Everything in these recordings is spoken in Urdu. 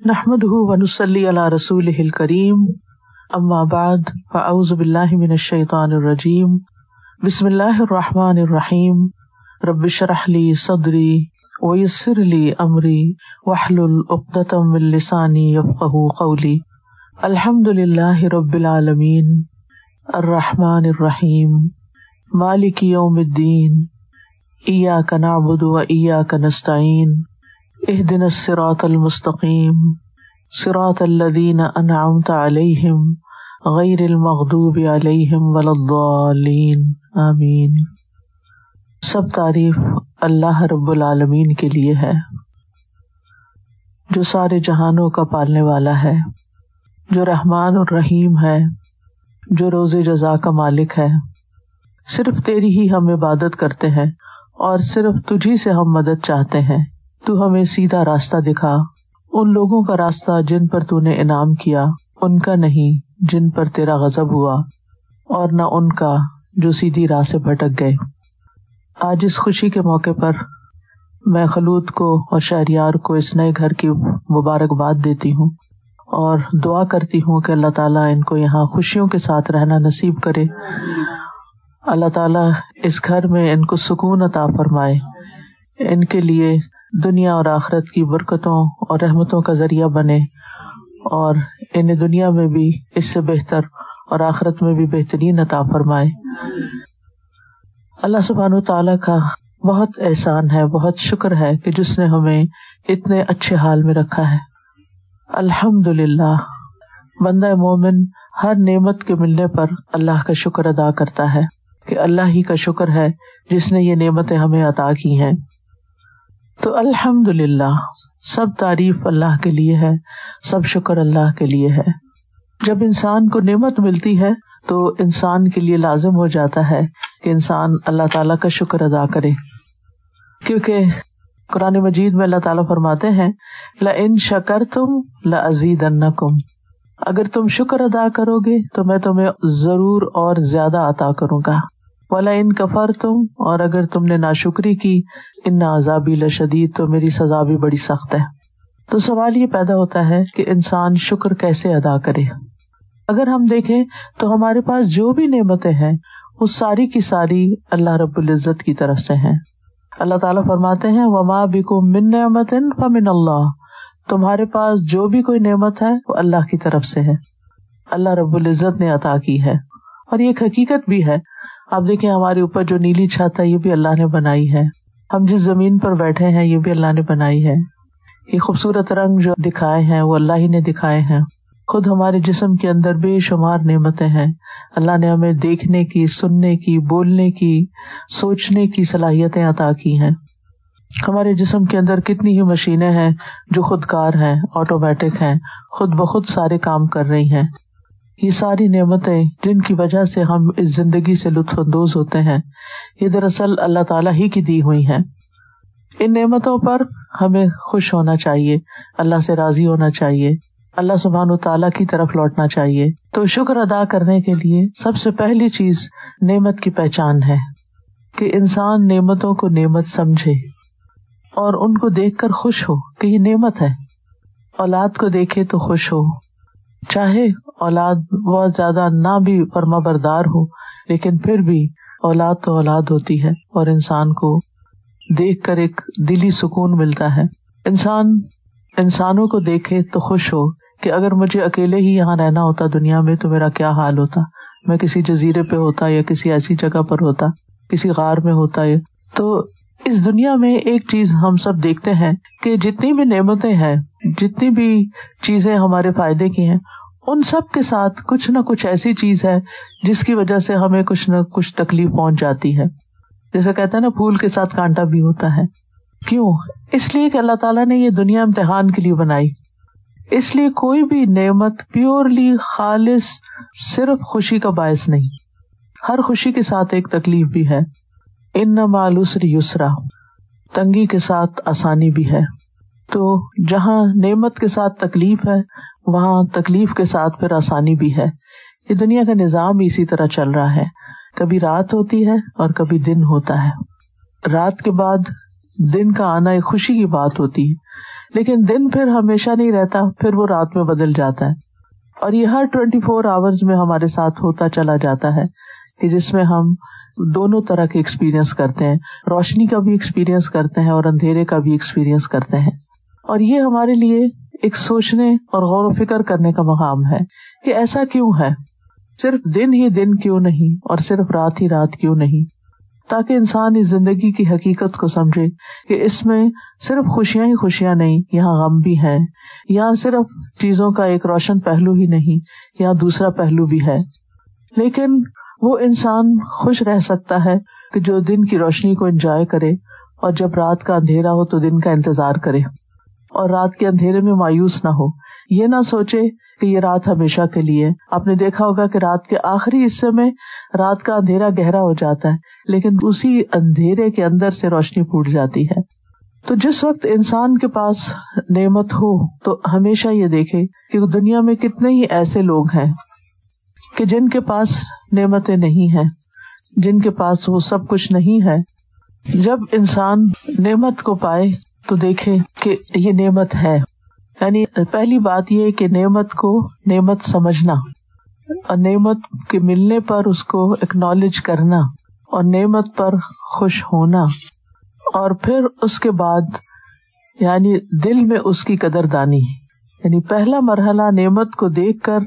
نحمد ونسلی علیہ رسول کریم بعد فاعوذ باللہ من الشیطان الرجیم بسم اللہ الرحمٰن الرحیم ربش رحلی صدری ویسر علی عمری وحل العقدم السانی یفقہ قولی الحمد للہ رب العالمین الرحمٰن الرحیم مالک یوم الدین ایاک نعبد و ایاک نستعین اهدنا الصراط المستقیم صراط الذین انعمت علیہم غیر المغضوب علیہم ولا آمین سب تعریف اللہ رب العالمین کے لیے ہے، جو سارے جہانوں کا پالنے والا ہے، جو رحمان الرحیم ہے، جو روز جزا کا مالک ہے۔ صرف تیری ہی ہم عبادت کرتے ہیں اور صرف تجھی سے ہم مدد چاہتے ہیں۔ تو ہمیں سیدھا راستہ دکھا۔ ان لوگوں کا راستہ جن پر تو نے انعام کیا، ان کا نہیں، جن پر تیرا غزب ہوا، اور نہ ان کا جو سیدھی راہ سے بھٹک گئے۔ آج اس خوشی کے موقع پر میں خلوط کو اور شہریار کو اس نئے گھر کی مبارکباد دیتی ہوں اور دعا کرتی ہوں کہ اللہ تعالیٰ ان کو یہاں خوشیوں کے ساتھ رہنا نصیب کرے۔ اللہ تعالیٰ اس گھر میں ان کو سکون عطا فرمائے۔ ان کے لیے دنیا اور آخرت کی برکتوں اور رحمتوں کا ذریعہ بنے اور انہیں دنیا میں بھی اس سے بہتر اور آخرت میں بھی بہترین عطا فرمائے۔ اللہ سبحان تعالی کا بہت احسان ہے، بہت شکر ہے کہ جس نے ہمیں اتنے اچھے حال میں رکھا ہے۔ الحمد للہ بندہ مومن ہر نعمت کے ملنے پر اللہ کا شکر ادا کرتا ہے کہ اللہ ہی کا شکر ہے جس نے یہ نعمتیں ہمیں عطا کی ہیں۔ تو الحمد للہ سب تعریف اللہ کے لیے ہے، سب شکر اللہ کے لیے ہے۔ جب انسان کو نعمت ملتی ہے، تو انسان کے لیے لازم ہو جاتا ہے کہ انسان اللہ تعالیٰ کا شکر ادا کرے۔ کیونکہ قرآن مجید میں اللہ تعالیٰ فرماتے ہیں ل ان شکر تم لزید ان کم اگر تم شکر ادا کرو گے، تو میں تمہیں ضرور اور زیادہ عطا کروں گا۔ ولا ان کفر تم اور اگر تم نے نا شکری کی، ان عذابی لشدید، تو میری سزا بھی بڑی سخت ہے۔ تو سوال یہ پیدا ہوتا ہے کہ انسان شکر کیسے ادا کرے۔ اگر ہم دیکھیں، تو ہمارے پاس جو بھی نعمتیں ہیں، وہ ساری کی ساری اللہ رب العزت کی طرف سے ہیں۔ اللہ تعالیٰ فرماتے ہیں، وما بھی کو من نعمت فمن اللہ تمہارے پاس جو بھی کوئی نعمت ہے، وہ اللہ کی طرف سے ہے۔ اللہ رب العزت نے عطا کی ہے۔ اور یہ ایک حقیقت بھی ہے آپ دیکھیں ہمارے اوپر جو نیلی چھت ہے، یہ بھی اللہ نے بنائی ہے۔ ہم جس زمین پر بیٹھے ہیں، یہ بھی اللہ نے بنائی ہے۔ یہ خوبصورت رنگ جو دکھائے ہیں، وہ اللہ ہی نے دکھائے ہیں۔ خود ہمارے جسم کے اندر بے شمار نعمتیں ہیں۔ اللہ نے ہمیں دیکھنے کی، سننے کی، بولنے کی، سوچنے کی صلاحیتیں عطا کی ہیں۔ ہمارے جسم کے اندر کتنی ہی مشینیں ہیں جو خود کار ہیں، آٹومیٹک ہیں، خود بخود سارے کام کر رہی ہیں۔ یہ ساری نعمتیں جن کی وجہ سے ہم اس زندگی سے لطف اندوز ہوتے ہیں، یہ دراصل اللہ تعالیٰ ہی کی دی ہوئی ہیں۔ ان نعمتوں پر ہمیں خوش ہونا چاہیے، اللہ سے راضی ہونا چاہیے، اللہ سبحان و تعالیٰ کی طرف لوٹنا چاہیے۔ تو شکر ادا کرنے کے لیے سب سے پہلی چیز نعمت کی پہچان ہے، کہ انسان نعمتوں کو نعمت سمجھے اور ان کو دیکھ کر خوش ہو کہ یہ نعمت ہے۔ اولاد کو دیکھے تو خوش ہو۔ چاہے اولاد بہت زیادہ نہ بھی فرما بردار ہو، لیکن پھر بھی اولاد تو اولاد ہوتی ہے اور انسان کو دیکھ کر ایک دلی سکون ملتا ہے۔ انسان، انسانوں کو دیکھے تو خوش ہو کہ اگر مجھے اکیلے ہی یہاں رہنا ہوتا دنیا میں تو میرا کیا حال ہوتا؟ میں کسی جزیرے پہ ہوتا یا کسی ایسی جگہ پر ہوتا، کسی غار میں ہوتا ہے تو اس دنیا میں ایک چیز ہم سب دیکھتے ہیں کہ جتنی بھی نعمتیں ہیں، جتنی بھی چیزیں ہمارے فائدے کی ہیں، ان سب کے ساتھ کچھ نہ کچھ ایسی چیز ہے جس کی وجہ سے ہمیں کچھ نہ کچھ تکلیف پہنچ جاتی ہے۔ جیسے کہتے ہیں نا، پھول کے ساتھ کانٹا بھی ہوتا ہے۔ کیوں؟ اس لیے کہ اللہ تعالیٰ نے یہ دنیا امتحان کے لیے بنائی۔ اس لیے کوئی بھی نعمت پیورلی خالص، صرف خوشی کا باعث نہیں۔ ہر خوشی کے ساتھ ایک تکلیف بھی ہے۔ ان نہ یسرا، تنگی کے ساتھ آسانی بھی ہے۔ تو جہاں نعمت کے ساتھ تکلیف ہے، وہاں تکلیف کے ساتھ پھر آسانی بھی ہے۔ یہ دنیا کا نظام اسی طرح چل رہا ہے۔ کبھی رات ہوتی ہے اور کبھی دن ہوتا ہے۔ رات کے بعد دن کا آنا ایک خوشی کی بات ہوتی ہے۔ لیکن دن پھر ہمیشہ نہیں رہتا، پھر وہ رات میں بدل جاتا ہے۔ اور یہ ہر ٹوینٹی فور آورز میں ہمارے ساتھ ہوتا چلا جاتا ہے۔ کہ جس میں ہم دونوں طرح کے ایکسپیرئنس کرتے ہیں۔ روشنی کا بھی ایکسپیرئنس کرتے ہیں اور اندھیرے کا بھی ایکسپیرئنس کرتے ہیں۔ اور یہ ہمارے لیے ایک سوچنے اور غور و فکر کرنے کا مقام ہے کہ ایسا کیوں ہے؟ صرف دن ہی دن کیوں نہیں اور صرف رات ہی رات کیوں نہیں؟ تاکہ انسان اس زندگی کی حقیقت کو سمجھے کہ اس میں صرف خوشیاں ہی خوشیاں نہیں، یہاں غم بھی ہے۔ یہاں صرف چیزوں کا ایک روشن پہلو ہی نہیں، یہاں دوسرا پہلو بھی ہے۔ لیکن وہ انسان خوش رہ سکتا ہے کہ جو دن کی روشنی کو انجوائے کرے اور جب رات کا اندھیرا ہو تو دن کا انتظار کرے اور رات کے اندھیرے میں مایوس نہ ہو۔ یہ نہ سوچے کہ یہ رات ہمیشہ کے لیے۔ آپ نے دیکھا ہوگا کہ رات کے آخری حصے میں رات کا اندھیرا گہرا ہو جاتا ہے، لیکن اسی اندھیرے کے اندر سے روشنی پھوٹ جاتی ہے۔ تو جس وقت انسان کے پاس نعمت ہو تو ہمیشہ یہ دیکھے کہ دنیا میں کتنے ہی ایسے لوگ ہیں۔ کہ جن کے پاس نعمتیں نہیں ہیں، جن کے پاس وہ سب کچھ نہیں ہے، جب انسان نعمت کو پائے تو دیکھے کہ یہ نعمت ہے۔ یعنی پہلی بات یہ کہ نعمت کو نعمت سمجھنا اور نعمت کے ملنے پر اس کو اکنالج کرنا اور نعمت پر خوش ہونا اور پھر اس کے بعد یعنی دل میں اس کی قدر دانی یعنی پہلا مرحلہ نعمت کو دیکھ کر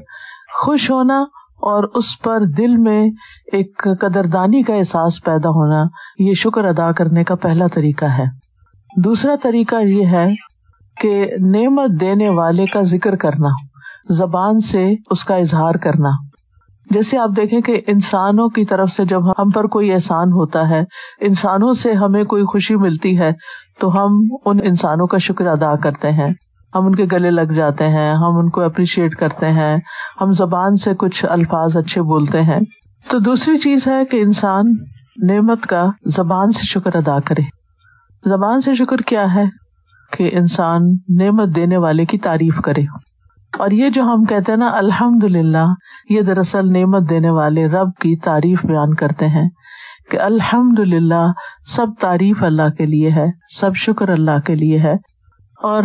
خوش ہونا اور اس پر دل میں ایک قدردانی کا احساس پیدا ہونا یہ شکر ادا کرنے کا پہلا طریقہ ہے۔ دوسرا طریقہ یہ ہے کہ نعمت دینے والے کا ذکر کرنا، زبان سے اس کا اظہار کرنا۔ جیسے آپ دیکھیں کہ انسانوں کی طرف سے جب ہم پر کوئی احسان ہوتا ہے، انسانوں سے ہمیں کوئی خوشی ملتی ہے، تو ہم ان انسانوں کا شکر ادا کرتے ہیں۔ ہم ان کے گلے لگ جاتے ہیں، ہم ان کو اپریشیٹ کرتے ہیں، ہم زبان سے کچھ الفاظ اچھے بولتے ہیں۔ تو دوسری چیز ہے کہ انسان نعمت کا زبان سے شکر ادا کرے۔ زبان سے شکر کیا ہے؟ کہ انسان نعمت دینے والے کی تعریف کرے۔ اور یہ جو ہم کہتے ہیں نا الحمد للہ یہ دراصل نعمت دینے والے رب کی تعریف بیان کرتے ہیں کہ الحمد للہ سب تعریف اللہ کے لیے ہے، سب شکر اللہ کے لیے ہے۔ اور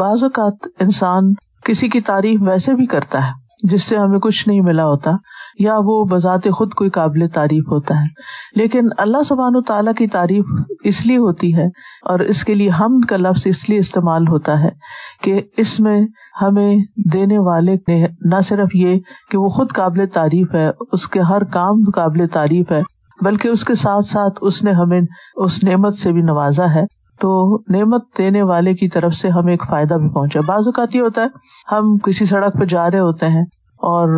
بعض اوقات انسان کسی کی تعریف ویسے بھی کرتا ہے، جس سے ہمیں کچھ نہیں ملا ہوتا، یا وہ بذات خود کوئی قابل تعریف ہوتا ہے۔ لیکن اللہ سبحان و تعالیٰ کی تعریف اس لیے ہوتی ہے اور اس کے لیے ہم کا لفظ اس لیے استعمال ہوتا ہے کہ اس میں ہمیں دینے والے نہ صرف یہ کہ وہ خود قابل تعریف ہے، اس کے ہر کام قابل تعریف ہے، بلکہ اس کے ساتھ ساتھ اس نے ہمیں اس نعمت سے بھی نوازا ہے۔ تو نعمت دینے والے کی طرف سے ہمیں ایک فائدہ بھی پہنچا۔ بعض اوقات یہ ہوتا ہے، ہم کسی سڑک پہ جا رہے ہوتے ہیں اور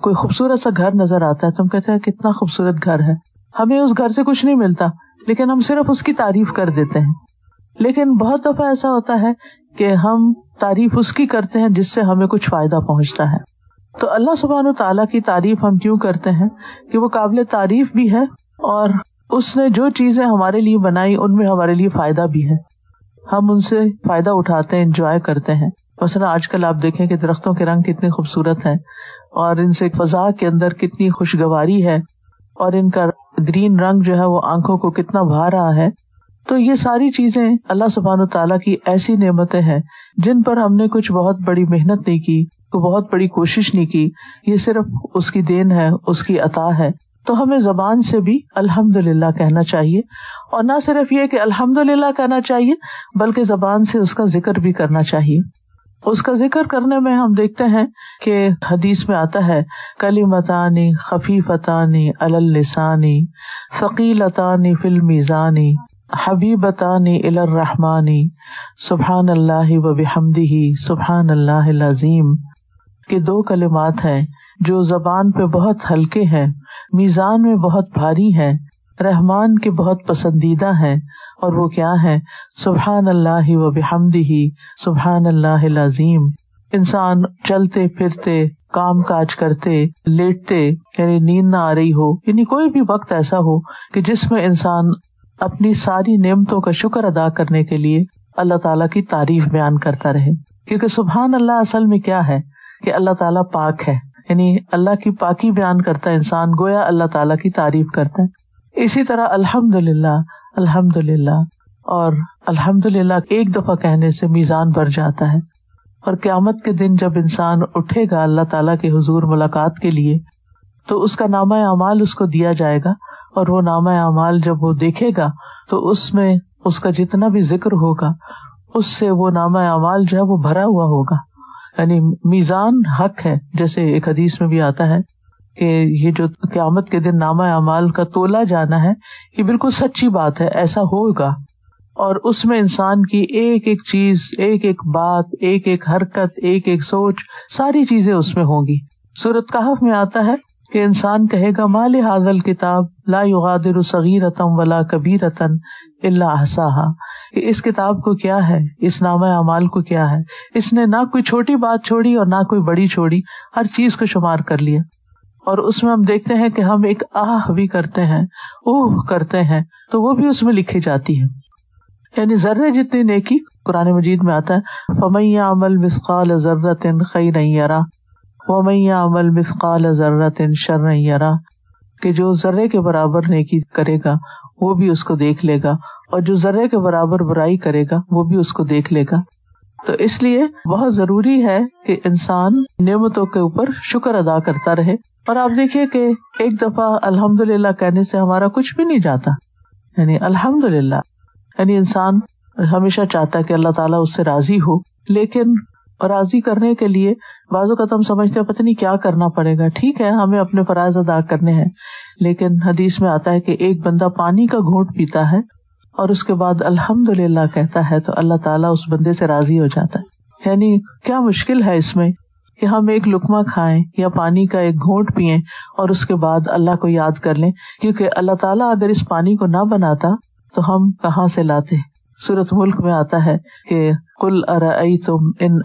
کوئی خوبصورت سا گھر نظر آتا ہے تو ہم کہتے ہیں کتنا خوبصورت گھر ہے۔ ہمیں اس گھر سے کچھ نہیں ملتا، لیکن ہم صرف اس کی تعریف کر دیتے ہیں۔ لیکن بہت دفعہ ایسا ہوتا ہے کہ ہم تعریف اس کی کرتے ہیں جس سے ہمیں کچھ فائدہ پہنچتا ہے۔ تو اللہ سبحان و تعالیٰ کی تعریف ہم کیوں کرتے ہیں؟ کہ وہ قابل تعریف بھی ہے اور اس نے جو چیزیں ہمارے لیے بنائی، ان میں ہمارے لیے فائدہ بھی ہے۔ ہم ان سے فائدہ اٹھاتے ہیں انجوائے کرتے ہیں۔ مثلاً آج کل آپ دیکھیں کہ درختوں کے رنگ کتنے خوبصورت ہیں اور ان سے فضا کے اندر کتنی خوشگواری ہے اور ان کا گرین رنگ جو ہے وہ آنکھوں کو کتنا بھا رہا ہے۔ تو یہ ساری چیزیں اللہ سبحان و تعالیٰ کی ایسی نعمتیں ہیں جن پر ہم نے کچھ بہت بڑی محنت نہیں کی، بہت بڑی کوشش نہیں کی۔ یہ صرف اس کی دین ہے، اس کی عطا ہے۔ تو ہمیں زبان سے بھی الحمد للہ کہنا چاہیے اور نہ صرف یہ کہ الحمد للہ کہنا چاہیے، بلکہ زبان سے اس کا ذکر بھی کرنا چاہیے۔ اس کا ذکر کرنے میں ہم دیکھتے ہیں کہ حدیث میں آتا ہے کلی متانی خفیفتانی السانی فقیلتانی فل میزانی حبیبتانی الرحمانی سبحان اللہ و بحمدی سبحان اللہ العظیم۔ کے دو کلمات ہیں جو زبان پہ بہت ہلکے ہیں۔ میزان میں بہت بھاری ہے رحمان کے بہت پسندیدہ ہے اور وہ کیا ہے سبحان اللہ و بحمدی سبحان اللہ عظیم انسان چلتے، پھرتے، کام کاج کرتے، لیٹتے یعنی نیند نہ آ رہی ہو۔ یعنی کوئی بھی وقت ایسا ہو کہ جس میں انسان اپنی ساری نعمتوں کا شکر ادا کرنے کے لیے اللہ تعالیٰ کی تعریف بیان کرتا رہے۔ کیونکہ سبحان اللہ اصل میں کیا ہے؟ کہ اللہ تعالیٰ پاک ہے۔ یعنی اللہ کی پاکی بیان کرتا ہے انسان، گویا اللہ تعالیٰ کی تعریف کرتا ہے۔ اسی طرح الحمد للہ الحمد للہ اور الحمد للہ ایک دفعہ کہنے سے میزان بھر جاتا ہے۔ اور قیامت کے دن جب انسان اٹھے گا اللہ تعالیٰ کے حضور ملاقات کے لیے، تو اس کا نامہ اعمال اس کو دیا جائے گا۔ اور وہ نامہ اعمال جب وہ دیکھے گا، تو اس میں اس کا جتنا بھی ذکر ہوگا، اس سے وہ نامہ اعمال جو ہے وہ بھرا ہوا ہوگا۔ یعنی میزان حق ہے، جیسے ایک حدیث میں بھی آتا ہے کہ یہ جو قیامت کے دن نامہ اعمال کا تولا جانا ہے، یہ بالکل سچی بات ہے، ایسا ہوگا۔ اور اس میں انسان کی ایک ایک چیز، ایک ایک بات، ایک ایک حرکت، ایک ایک سوچ، ساری چیزیں اس میں ہوں گی۔ سورت کہف میں آتا ہے کہ انسان کہے گا مال حاضل کتاب لا یغادر صغیرتم ولا کبیرتن اللہ احساہا کہ اس کتاب کو کیا ہے؟ اس نام اعمال کو کیا ہے؟ اس نے نہ کوئی چھوٹی بات چھوڑی اور نہ کوئی بڑی چھوڑی، ہر چیز کو شمار کر لیا۔ اور اس میں ہم دیکھتے ہیں کہ ہم ایک آہ بھی کرتے ہیں، اوہ کرتے ہیں، تو وہ بھی اس میں لکھی جاتی ہے۔ یعنی ذرے جتنی نیکی قرآن مجید میں آتا ہے فمیا عمل مسقال ضرورت خی نہیں یارا ومیا عمل مسقال شر نہیں کہ جو ذرے کے برابر نیکی کرے گا، وہ بھی اس کو دیکھ لے گا، اور جو ذرے کے برابر برائی کرے گا، وہ بھی اس کو دیکھ لے گا۔ تو اس لیے بہت ضروری ہے کہ انسان نعمتوں کے اوپر شکر ادا کرتا رہے۔ اور آپ دیکھیے کہ ایک دفعہ الحمد للہ کہنے سے ہمارا کچھ بھی نہیں جاتا۔ یعنی الحمد للہ یعنی انسان ہمیشہ چاہتا ہے کہ اللہ تعالیٰ اس سے راضی ہو، لیکن اور راضی کرنے کے لیے بعض اوقات ہم سمجھتے ہیں پتہ نہیں کیا کرنا پڑے گا۔ ٹھیک ہے، ہمیں اپنے فرائض ادا کرنے ہیں، لیکن حدیث میں آتا ہے کہ ایک بندہ پانی کا گھونٹ پیتا ہے اور اس کے بعد الحمد للہ کہتا ہے تو اللہ تعالیٰ اس بندے سے راضی ہو جاتا ہے۔ یعنی کیا مشکل ہے اس میں کہ ہم ایک لکما کھائیں یا پانی کا ایک گھونٹ پیئیں اور اس کے بعد اللہ کو یاد کر لیں، کیونکہ اللہ تعالیٰ اگر اس پانی کو نہ بناتا تو ہم کہاں سے لاتے؟ سورت ملک میں آتا ہے کہ کل ارئی تم ان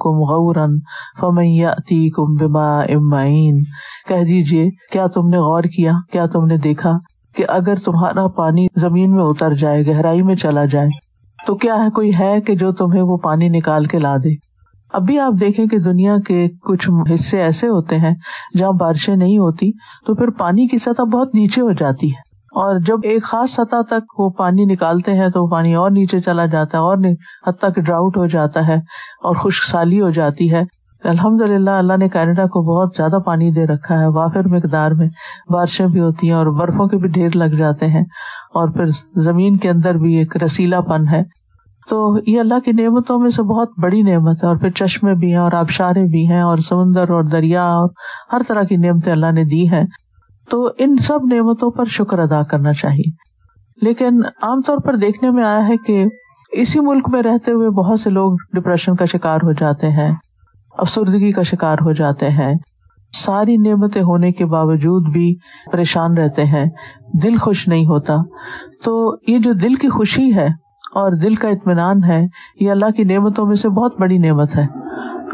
کم غورن فمتی کم بما امائین کہہ دیجیے کیا تم نے غور کیا؟ کیا تم نے دیکھا کہ اگر تمہارا پانی زمین میں اتر جائے، گہرائی میں چلا جائے، تو کیا ہے کوئی ہے کہ جو تمہیں وہ پانی نکال کے لا دے؟ اب بھی آپ دیکھیں کہ دنیا کے کچھ حصے ایسے ہوتے ہیں جہاں بارشیں نہیں ہوتی، تو پھر پانی کی سطح بہت نیچے ہو جاتی ہے۔ اور جب ایک خاص سطح تک وہ پانی نکالتے ہیں تو وہ پانی اور نیچے چلا جاتا ہے اور حتیٰ کہ ڈراؤٹ ہو جاتا ہے اور خشک سالی ہو جاتی ہے۔ الحمد للہ اللہ نے کینیڈا کو بہت زیادہ پانی دے رکھا ہے، وافر مقدار میں بارشیں بھی ہوتی ہیں اور برفوں کے بھی ڈھیر لگ جاتے ہیں اور پھر زمین کے اندر بھی ایک رسیلا پن ہے۔ تو یہ اللہ کی نعمتوں میں سے بہت بڑی نعمت ہے اور پھر چشمے بھی ہیں اور آبشارے بھی ہیں اور سمندر اور دریا اور ہر طرح کی نعمتیں اللہ نے دی ہیں۔ تو ان سب نعمتوں پر شکر ادا کرنا چاہیے۔ لیکن عام طور پر دیکھنے میں آیا ہے کہ اسی ملک میں رہتے ہوئے بہت سے لوگ ڈپریشن کا شکار ہو جاتے ہیں، افسردگی کا شکار ہو جاتے ہیں۔ ساری نعمتیں ہونے کے باوجود بھی پریشان رہتے ہیں، دل خوش نہیں ہوتا۔ تو یہ جو دل کی خوشی ہے اور دل کا اطمینان ہے، یہ اللہ کی نعمتوں میں سے بہت بڑی نعمت ہے۔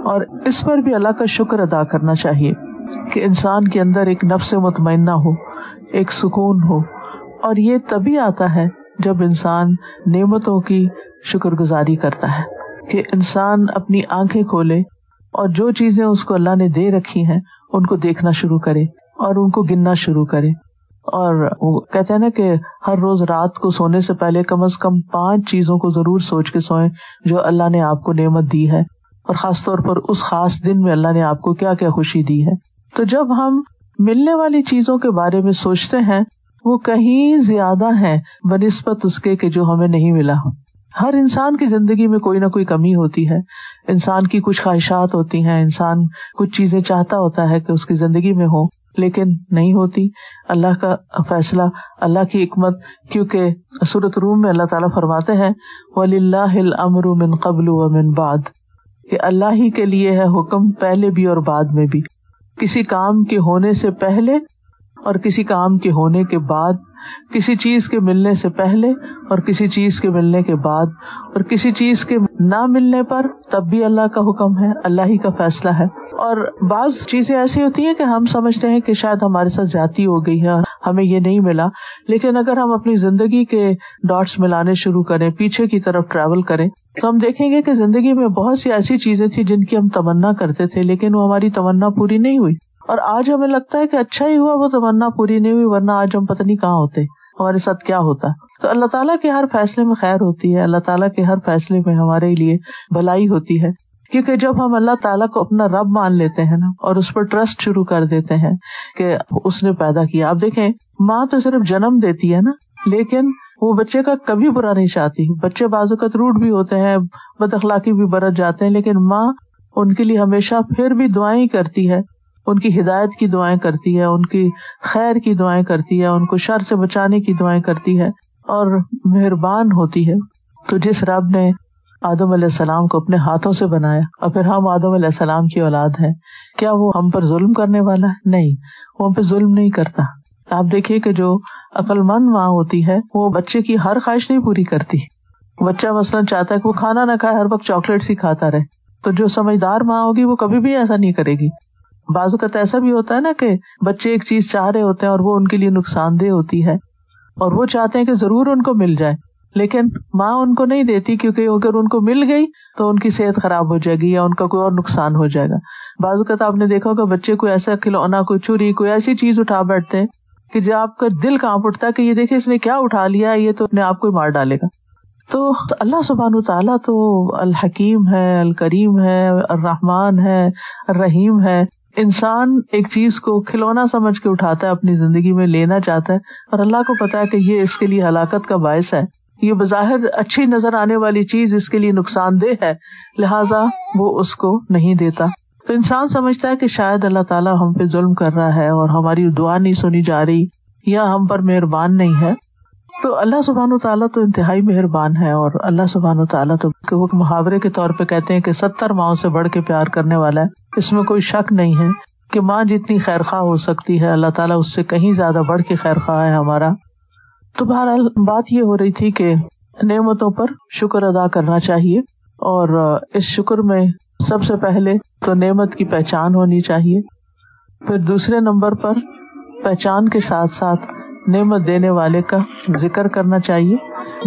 اور اس پر بھی اللہ کا شکر ادا کرنا چاہیے۔ کہ انسان کے اندر ایک نفس مطمئنہ ہو، ایک سکون ہو۔ اور یہ تبھی آتا ہے جب انسان نعمتوں کی شکر گزاری کرتا ہے کہ انسان اپنی آنکھیں کھولے اور جو چیزیں اس کو اللہ نے دے رکھی ہیں، ان کو دیکھنا شروع کرے اور ان کو گننا شروع کرے۔ اور وہ کہتے ہیں نا کہ ہر روز رات کو سونے سے پہلے کم از کم پانچ چیزوں کو ضرور سوچ کے سوئیں جو اللہ نے آپ کو نعمت دی ہے۔ اور خاص طور پر اس خاص دن میں اللہ نے آپ کو کیا کیا خوشی دی ہے۔ تو جب ہم ملنے والی چیزوں کے بارے میں سوچتے ہیں، وہ کہیں زیادہ ہے بہ نسبت اس کے جو ہمیں نہیں ملا۔ ہر انسان کی زندگی میں کوئی نہ کوئی کمی ہوتی ہے۔ انسان کی کچھ خواہشات ہوتی ہیں، انسان کچھ چیزیں چاہتا ہوتا ہے کہ اس کی زندگی میں ہو، لیکن نہیں ہوتی۔ اللہ کا فیصلہ، اللہ کی حکمت، کیونکہ صورت روم میں اللہ تعالیٰ فرماتے ہیں ولی اللہ امر من قبل و من بعد۔ کہ اللہ ہی کے لیے ہے حکم پہلے بھی اور بعد میں بھی۔ کسی کام کے ہونے سے پہلے اور کسی کام کے ہونے کے بعد، کسی چیز کے ملنے سے پہلے اور کسی چیز کے ملنے کے بعد، اور کسی چیز کے نہ ملنے پر تب بھی اللہ کا حکم ہے، اللہ ہی کا فیصلہ ہے۔ اور بعض چیزیں ایسی ہوتی ہیں کہ ہم سمجھتے ہیں کہ شاید ہمارے ساتھ زیادتی ہو گئی ہے، ہمیں یہ نہیں ملا۔ لیکن اگر ہم اپنی زندگی کے ڈاٹس ملانے شروع کریں، پیچھے کی طرف ٹریول کریں، تو ہم دیکھیں گے کہ زندگی میں بہت سی ایسی چیزیں تھی جن کی ہم تمنا کرتے تھے، لیکن وہ ہماری تمنا پوری نہیں ہوئی۔ اور آج ہمیں لگتا ہے کہ اچھا ہی ہوا، وہ تمنا پوری نہیں ہوئی، ورنہ آج ہم پتہ نہیں کہاں ہوتے۔ ہمارے ساتھ کیا ہوتا ہے؟ تو اللہ تعالیٰ کے ہر فیصلے میں خیر ہوتی ہے، اللہ تعالیٰ کے ہر فیصلے میں ہمارے لیے بھلائی ہوتی ہے۔ کیونکہ جب ہم اللہ تعالیٰ کو اپنا رب مان لیتے ہیں نا، اور اس پر ٹرسٹ شروع کر دیتے ہیں کہ اس نے پیدا کیا۔ آپ دیکھیں، ماں تو صرف جنم دیتی ہے نا، لیکن وہ بچے کا کبھی برا نہیں چاہتی۔ بچے بازو کا روٹ بھی ہوتے ہیں، بد اخلاقی بھی برت جاتے ہیں، لیکن ماں ان کے لیے ہمیشہ پھر بھی دعائیں کرتی ہے۔ ان کی ہدایت کی دعائیں کرتی ہے، ان کی خیر کی دعائیں کرتی ہے، ان کو شر سے بچانے کی دعائیں کرتی ہے اور مہربان ہوتی ہے۔ تو جس رب نے آدم علیہ السلام کو اپنے ہاتھوں سے بنایا، اور پھر ہم آدم علیہ السلام کی اولاد ہے کیا وہ ہم پر ظلم کرنے والا ہے؟ نہیں، وہ ہم پہ ظلم نہیں کرتا۔ آپ دیکھیے کہ جو عقل مند ماں ہوتی ہے، وہ بچے کی ہر خواہش نہیں پوری کرتی۔ بچہ مثلاً چاہتا ہے کہ وہ کھانا نہ کھائے، ہر وقت چاکلیٹ ہی کھاتا رہے۔ تو جو سمجھدار ماں ہوگی، وہ کبھی بھی ایسا نہیں کرے گی۔ بازو کا تو ایسا بھی ہوتا ہے نا کہ بچے ایک چیز چاہ رہے ہوتے ہیں اور وہ ان کے لیے نقصان دہ ہوتی ہے اور وہ چاہتے ہیں کہ ضرور ان کو مل جائے، لیکن ماں ان کو نہیں دیتی کیونکہ اگر ان کو مل گئی تو ان کی صحت خراب ہو جائے گی یا ان کا کوئی اور نقصان ہو جائے گا۔ بعض اوقات آپ نے دیکھا ہوگا بچے کو ایسا کھلونا، کوئی چوری کوئی ایسی چیز اٹھا بیٹھتے ہیں کہ جو آپ کا دل کہاں اٹھتا ہے کہ یہ دیکھے اس نے کیا اٹھا لیا، یہ تو اپنے آپ کو مار ڈالے گا۔ تو اللہ سبحان تعالیٰ تو الحکیم ہے، الکریم ہے الرحمان ہے، الرحیم ہے۔ انسان ایک چیز کو کھلونا سمجھ کے اٹھاتا ہے، اپنی زندگی میں لینا چاہتا ہے اور اللہ کو پتا ہے کہ یہ اس کے لیے ہلاکت کا باعث ہے۔ یہ بظاہر اچھی نظر آنے والی چیز اس کے لیے نقصان دہ ہے، لہٰذا وہ اس کو نہیں دیتا۔ تو انسان سمجھتا ہے کہ شاید اللہ تعالیٰ ہم پہ ظلم کر رہا ہے اور ہماری دعا نہیں سنی جا رہی یا ہم پر مہربان نہیں ہے۔ تو اللہ سبحان و تعالیٰ تو انتہائی مہربان ہے اور اللہ سبحان و تعالیٰ تو وہ محاورے کے طور پہ کہتے ہیں کہ ستر ماؤں سے بڑھ کے پیار کرنے والا ہے۔ اس میں کوئی شک نہیں ہے کہ ماں جتنی خیر خواہ ہو سکتی ہے، اللہ تعالیٰ اس سے کہیں زیادہ بڑھ کے خیر خواہ ہے ہمارا۔ تو بہرحال بات یہ ہو رہی تھی کہ نعمتوں پر شکر ادا کرنا چاہیے اور اس شکر میں سب سے پہلے تو نعمت کی پہچان ہونی چاہیے۔ پھر دوسرے نمبر پر پہچان کے ساتھ ساتھ نعمت دینے والے کا ذکر کرنا چاہیے،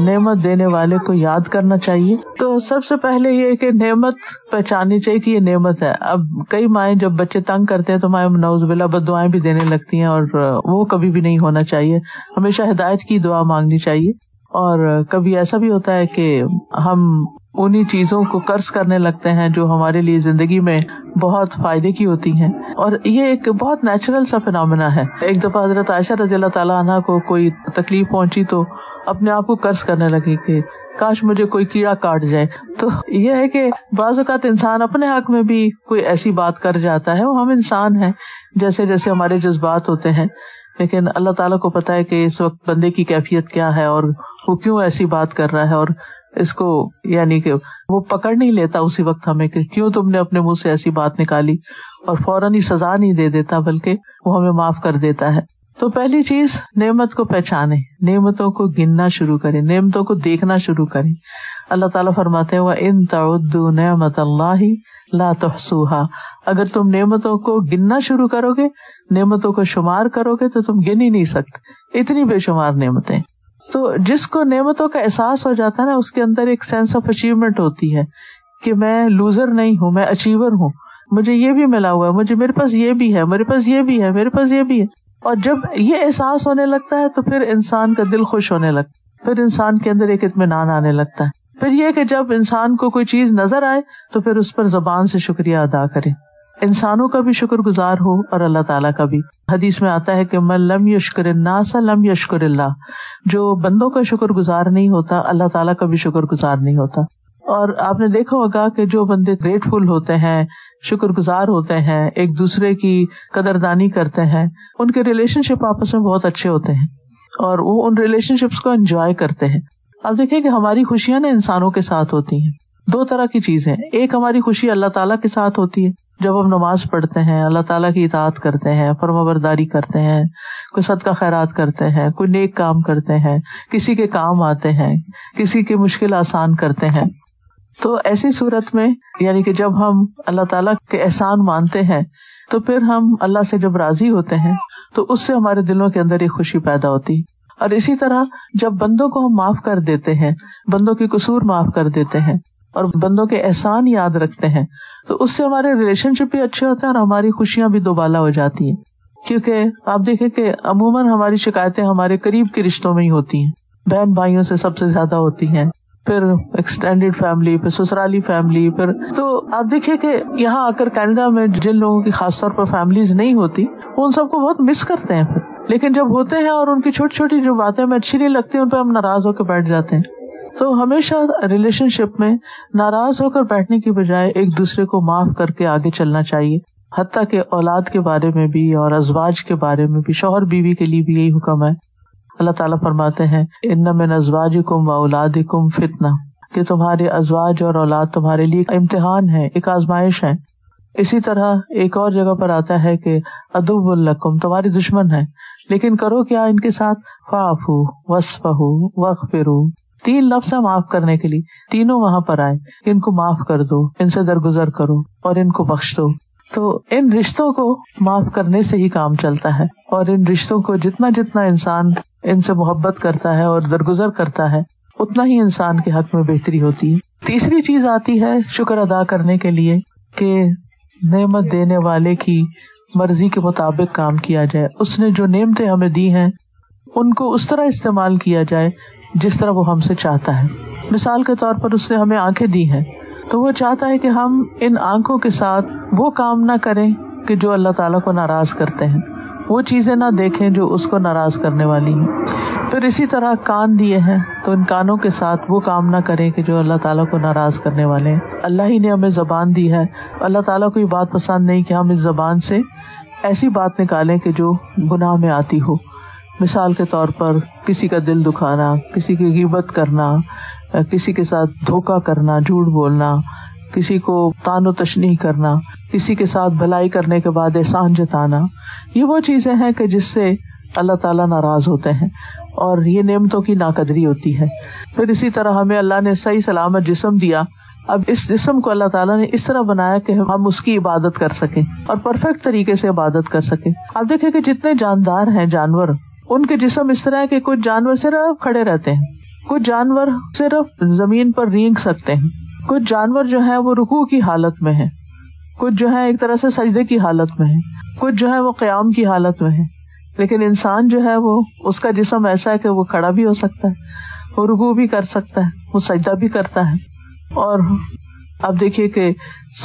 نعمت دینے والے کو یاد کرنا چاہیے۔ تو سب سے پہلے یہ کہ نعمت پہچاننی چاہیے کہ یہ نعمت ہے۔ اب کئی مائیں جب بچے تنگ کرتے ہیں تو مائیں نوز بلا بد دعائیں بھی دینے لگتی ہیں اور وہ کبھی بھی نہیں ہونا چاہیے۔ ہمیشہ ہدایت کی دعا مانگنی چاہیے۔ اور کبھی ایسا بھی ہوتا ہے کہ ہم انہیں چیزوں کو قرض کرنے لگتے ہیں جو ہمارے لیے زندگی میں بہت فائدے کی ہوتی ہیں۔ اور یہ ایک بہت نیچرل سا فنامنا ہے۔ ایک دفعہ حضرت عائشہ رضی اللہ تعالیٰ عنہ کو کوئی تکلیف پہنچی تو اپنے آپ کو قرض کرنے لگی کہ کاش مجھے کوئی کیڑا کاٹ جائے۔ تو یہ ہے کہ بعض اوقات انسان اپنے حق میں بھی کوئی ایسی بات کر جاتا ہے۔ وہ ہم انسان ہیں، جیسے جیسے ہمارے جذبات ہوتے ہیں۔ لیکن اللہ تعالیٰ کو پتا ہے کہ اس وقت بندے کی کیفیت کیا ہے اور وہ کیوں ایسی بات کر رہا ہے اور اس کو یعنی کہ وہ پکڑ نہیں لیتا اسی وقت ہمیں کہ کیوں تم نے اپنے منہ سے ایسی بات نکالی اور فوراً ہی سزا نہیں دے دیتا بلکہ وہ ہمیں معاف کر دیتا ہے۔ تو پہلی چیز، نعمت کو پہچانے نعمتوں کو گننا شروع کرے نعمتوں کو دیکھنا شروع کرے اللہ تعالیٰ فرماتے وہ ان تعدو نعمت اللہ لا تحسوہا اگر تم نعمتوں کو گننا شروع کرو گے، نعمتوں کو شمار کرو گے، تو تم گن ہی نہیں سکتے۔ اتنی بے شمار نعمتیں۔ تو جس کو نعمتوں کا احساس ہو جاتا ہے نا، اس کے اندر ایک سینس آف اچیومنٹ ہوتی ہے کہ میں لوزر نہیں ہوں، میں اچیور ہوں۔ مجھے یہ بھی ملا ہوا ہے، مجھے میرے پاس یہ بھی ہے، میرے پاس یہ بھی ہے، میرے پاس یہ بھی ہے۔ اور جب یہ احساس ہونے لگتا ہے تو پھر انسان کا دل خوش ہونے لگتا ہے۔ پھر انسان کے اندر ایک اطمینان آنے لگتا ہے۔ پھر یہ کہ جب انسان کو کوئی چیز نظر آئے تو پھر اس پر زبان سے شکریہ ادا کرے۔ انسانوں کا بھی شکر گزار ہو اور اللہ تعالیٰ کا بھی۔ حدیث میں آتا ہے کہ من لم یشکر لم یشکر اللہ۔ جو بندوں کا شکر گزار نہیں ہوتا، اللہ تعالیٰ کا بھی شکر گزار نہیں ہوتا۔ اور آپ نے دیکھا ہوگا کہ جو بندے گریٹفل ہوتے ہیں، شکر گزار ہوتے ہیں، ایک دوسرے کی قدر دانی کرتے ہیں، ان کے ریلیشن شپ آپس میں بہت اچھے ہوتے ہیں۔ اور وہ ان ریلیشن شپس کو انجوائے کرتے ہیں۔ اب دیکھیں کہ ہماری خوشیاں نا انسانوں کے ساتھ ہوتی ہیں۔ دو طرح کی چیزیں ایک ہماری خوشی اللہ تعالیٰ کے ساتھ ہوتی ہے۔ جب ہم نماز پڑھتے ہیں، اللہ تعالیٰ کی اطاعت کرتے ہیں، فرما برداری کرتے ہیں، کوئی صد کا خیرات کرتے ہیں، کوئی نیک کام کرتے ہیں، کسی کے کام آتے ہیں، کسی کی مشکل آسان کرتے ہیں۔ تو ایسی صورت میں یعنی کہ جب ہم اللہ تعالیٰ کے احسان مانتے ہیں، تو پھر ہم اللہ سے جب راضی ہوتے ہیں، تو اس سے ہمارے دلوں کے اندر ایک خوشی پیدا ہوتی۔ اور اسی طرح جب بندوں کو ہم معاف کر دیتے ہیں، بندوں کے قصور معاف کر دیتے ہیں اور بندوں کے احسان یاد رکھتے ہیں۔ تو اس سے ہمارے ریلیشن شپ بھی اچھے ہوتے ہیں اور ہماری خوشیاں بھی دوبالا ہو جاتی ہیں۔ کیونکہ آپ دیکھیں کہ عموماً ہماری شکایتیں ہمارے قریب کے رشتوں میں ہی ہوتی ہیں۔ بہن بھائیوں سے سب سے زیادہ ہوتی ہیں۔ پھر ایکسٹینڈیڈ فیملی پھر سسرالی فیملی پھر تو آپ دیکھیے کہ یہاں آ کر کینیڈا میں جن لوگوں کی خاص طور پر فیملیز نہیں ہوتی وہ ان سب کو بہت مس کرتے ہیں پھر۔ لیکن جب ہوتے ہیں اور ان کی چھوٹی چھوٹی جو باتیں ہمیں اچھی نہیں لگتی، ان پہ ہم ناراض ہو کے بیٹھ جاتے ہیں۔ تو ہمیشہ ریلیشن شپ میں ناراض ہو کر بیٹھنے کی بجائے ایک دوسرے کو معاف کر کے آگے چلنا چاہیے۔ حتیٰ کہ اولاد کے بارے میں بھی اور ازواج کے بارے میں بھی، شوہر بیوی کے لیے بھی یہی حکم ہے۔ اللہ تعالیٰ فرماتے ہیں، ان میں نزواج کم و اولاد کم فتنا کہ تمہارے ازواج اور اولاد تمہارے لیے امتحان ہے، ایک آزمائش ہے۔ اسی طرح ایک اور جگہ پر آتا ہے کہ ادب القم تمہاری دشمن ہے۔ لیکن کرو کیا ان کے ساتھ؟ فاف وسف وق فرو تین لفظ ہے معاف کرنے کے لیے۔ تینوں وہاں پر آئے۔ ان کو معاف کر دو، ان سے درگزر کرو اور ان کو بخش دو۔ تو ان رشتوں کو معاف کرنے سے ہی کام چلتا ہے۔ اور ان رشتوں کو جتنا جتنا انسان ان سے محبت کرتا ہے اور درگزر کرتا ہے، اتنا ہی انسان کے حق میں بہتری ہوتی ہے۔ تیسری چیز آتی ہے شکر ادا کرنے کے لیے کہ نعمت دینے والے کی مرضی کے مطابق کام کیا جائے۔ اس نے جو نعمتیں ہمیں دی ہیں، ان کو اس طرح استعمال کیا جائے جس طرح وہ ہم سے چاہتا ہے۔ مثال کے طور پر اس نے ہمیں آنکھیں دی ہیں۔ تو وہ چاہتا ہے کہ ہم ان آنکھوں کے ساتھ وہ کام نہ کریں کہ جو اللہ تعالیٰ کو ناراض کرتے ہیں۔ وہ چیزیں نہ دیکھیں جو اس کو ناراض کرنے والی ہیں۔ پھر اسی طرح کان دیے ہیں۔ تو ان کانوں کے ساتھ وہ کام نہ کرے کہ جو اللہ تعالیٰ کو ناراض کرنے والے ہیں۔ اللہ ہی نے ہمیں زبان دی ہے۔ اللہ تعالیٰ کو یہ بات پسند نہیں کہ ہم اس زبان سے ایسی بات نکالیں کہ جو گناہ میں آتی ہو۔ مثال کے طور پر کسی کا دل دکھانا، کسی کی غیبت کرنا، کسی کے ساتھ دھوکا کرنا، جھوٹ بولنا، کسی کو تان و تشنی کرنا، کسی کے ساتھ بھلائی کرنے کے بعد احسان جتانا، یہ وہ چیزیں ہیں کہ جس سے اللہ تعالیٰ ناراض ہوتے ہیں اور یہ نعمتوں کی ناقدری ہوتی ہے۔ پھر اسی طرح ہمیں اللہ نے صحیح سلامت جسم دیا۔ اب اس جسم کو اللہ تعالیٰ نے اس طرح بنایا کہ ہم اس کی عبادت کر سکیں اور پرفیکٹ طریقے سے عبادت کر سکیں۔ اب دیکھیں کہ جتنے جاندار ہیں، جانور ان کے جسم اس طرح کہ کچھ جانور صرف کھڑے رہتے ہیں، کچھ جانور صرف زمین پر رینگ سکتے ہیں، کچھ جانور جو ہے وہ رکو کی حالت میں ہے کچھ جو ہے ایک طرح سے سجدے کی حالت میں ہے کچھ جو ہے وہ قیام کی حالت میں ہے لیکن انسان جو ہے وہ، اس کا جسم ایسا ہے کہ وہ کھڑا بھی ہو سکتا ہے، وہ رگو بھی کر سکتا ہے، وہ سجدہ بھی کرتا ہے۔ اور اب دیکھیے کہ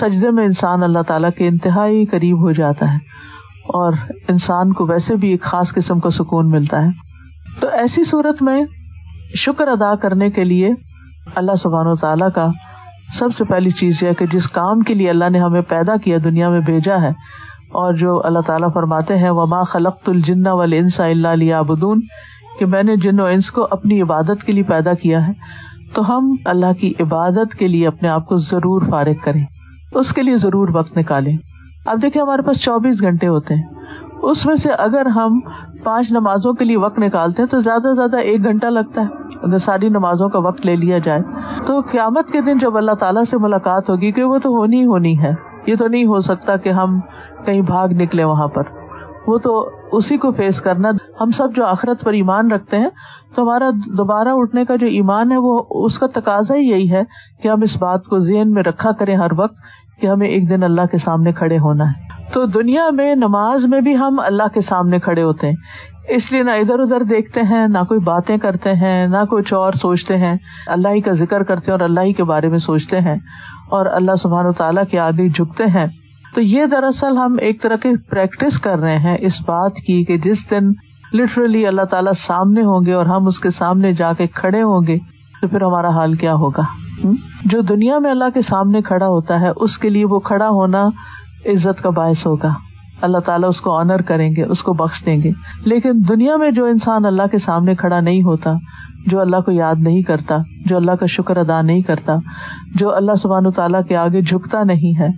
سجدے میں انسان اللہ تعالیٰ کے انتہائی قریب ہو جاتا ہے۔ اور انسان کو ویسے بھی ایک خاص قسم کا سکون ملتا ہے۔ تو ایسی صورت میں شکر ادا کرنے کے لیے اللہ سبحان و تعالیٰ کا سب سے پہلی چیز یہ کہ جس کام کے لیے اللہ نے ہمیں پیدا کیا، دنیا میں بھیجا ہے، اور جو اللہ تعالیٰ فرماتے ہیں، وما خلق الجن انسا اللہ علیہ آبدون کہ میں نے جن و انس کو اپنی عبادت کے لیے پیدا کیا ہے، تو ہم اللہ کی عبادت کے لیے اپنے آپ کو ضرور فارغ کریں۔ اس کے لیے ضرور وقت نکالیں۔ اب دیکھیں ہمارے پاس چوبیس گھنٹے ہوتے ہیں۔ اس میں سے اگر ہم پانچ نمازوں کے لیے وقت نکالتے ہیں تو زیادہ سے زیادہ ایک گھنٹہ لگتا ہے۔ اگر ساری نمازوں کا وقت لے لیا جائے تو قیامت کے دن جب اللہ تعالیٰ سے ملاقات ہوگی، کہ وہ تو ہونی ہی ہونی ہے۔ یہ تو نہیں ہو سکتا کہ ہم کہیں بھاگ نکلے وہاں پر۔ وہ تو اسی کو فیس کرنا۔ ہم سب جو آخرت پر ایمان رکھتے ہیں، تو ہمارا دوبارہ اٹھنے کا جو ایمان ہے، وہ اس کا تقاضا ہی یہی ہے کہ ہم اس بات کو ذہن میں رکھا کریں ہر وقت کہ ہمیں ایک دن اللہ کے سامنے کھڑے ہونا ہے۔ تو دنیا میں، نماز میں بھی ہم اللہ کے سامنے کھڑے ہوتے ہیں۔ اس لیے نہ ادھر ادھر دیکھتے ہیں، نہ کوئی باتیں کرتے ہیں، نہ کچھ اور سوچتے ہیں۔ اللہ ہی کا ذکر کرتے ہیں اور اللہ ہی کے بارے میں سوچتے ہیں۔ اور اللہ سبحان و تعالیٰ کے آگے جھکتے ہیں۔ تو یہ دراصل ہم ایک طرح کی پریکٹس کر رہے ہیں اس بات کی کہ جس دن لٹرلی اللہ تعالیٰ سامنے ہوں گے اور ہم اس کے سامنے جا کے کھڑے ہوں گے، تو پھر ہمارا حال کیا ہوگا؟ جو دنیا میں اللہ کے سامنے کھڑا ہوتا ہے، اس کے لیے وہ کھڑا ہونا عزت کا باعث ہوگا۔ اللہ تعالیٰ اس کو آنر کریں گے، اس کو بخش دیں گے۔ لیکن دنیا میں جو انسان اللہ کے سامنے کھڑا نہیں ہوتا، جو اللہ کو یاد نہیں کرتا، جو اللہ کا شکر ادا نہیں کرتا، جو اللہ سبحان تعالیٰ کے آگے جھکتا نہیں ہے،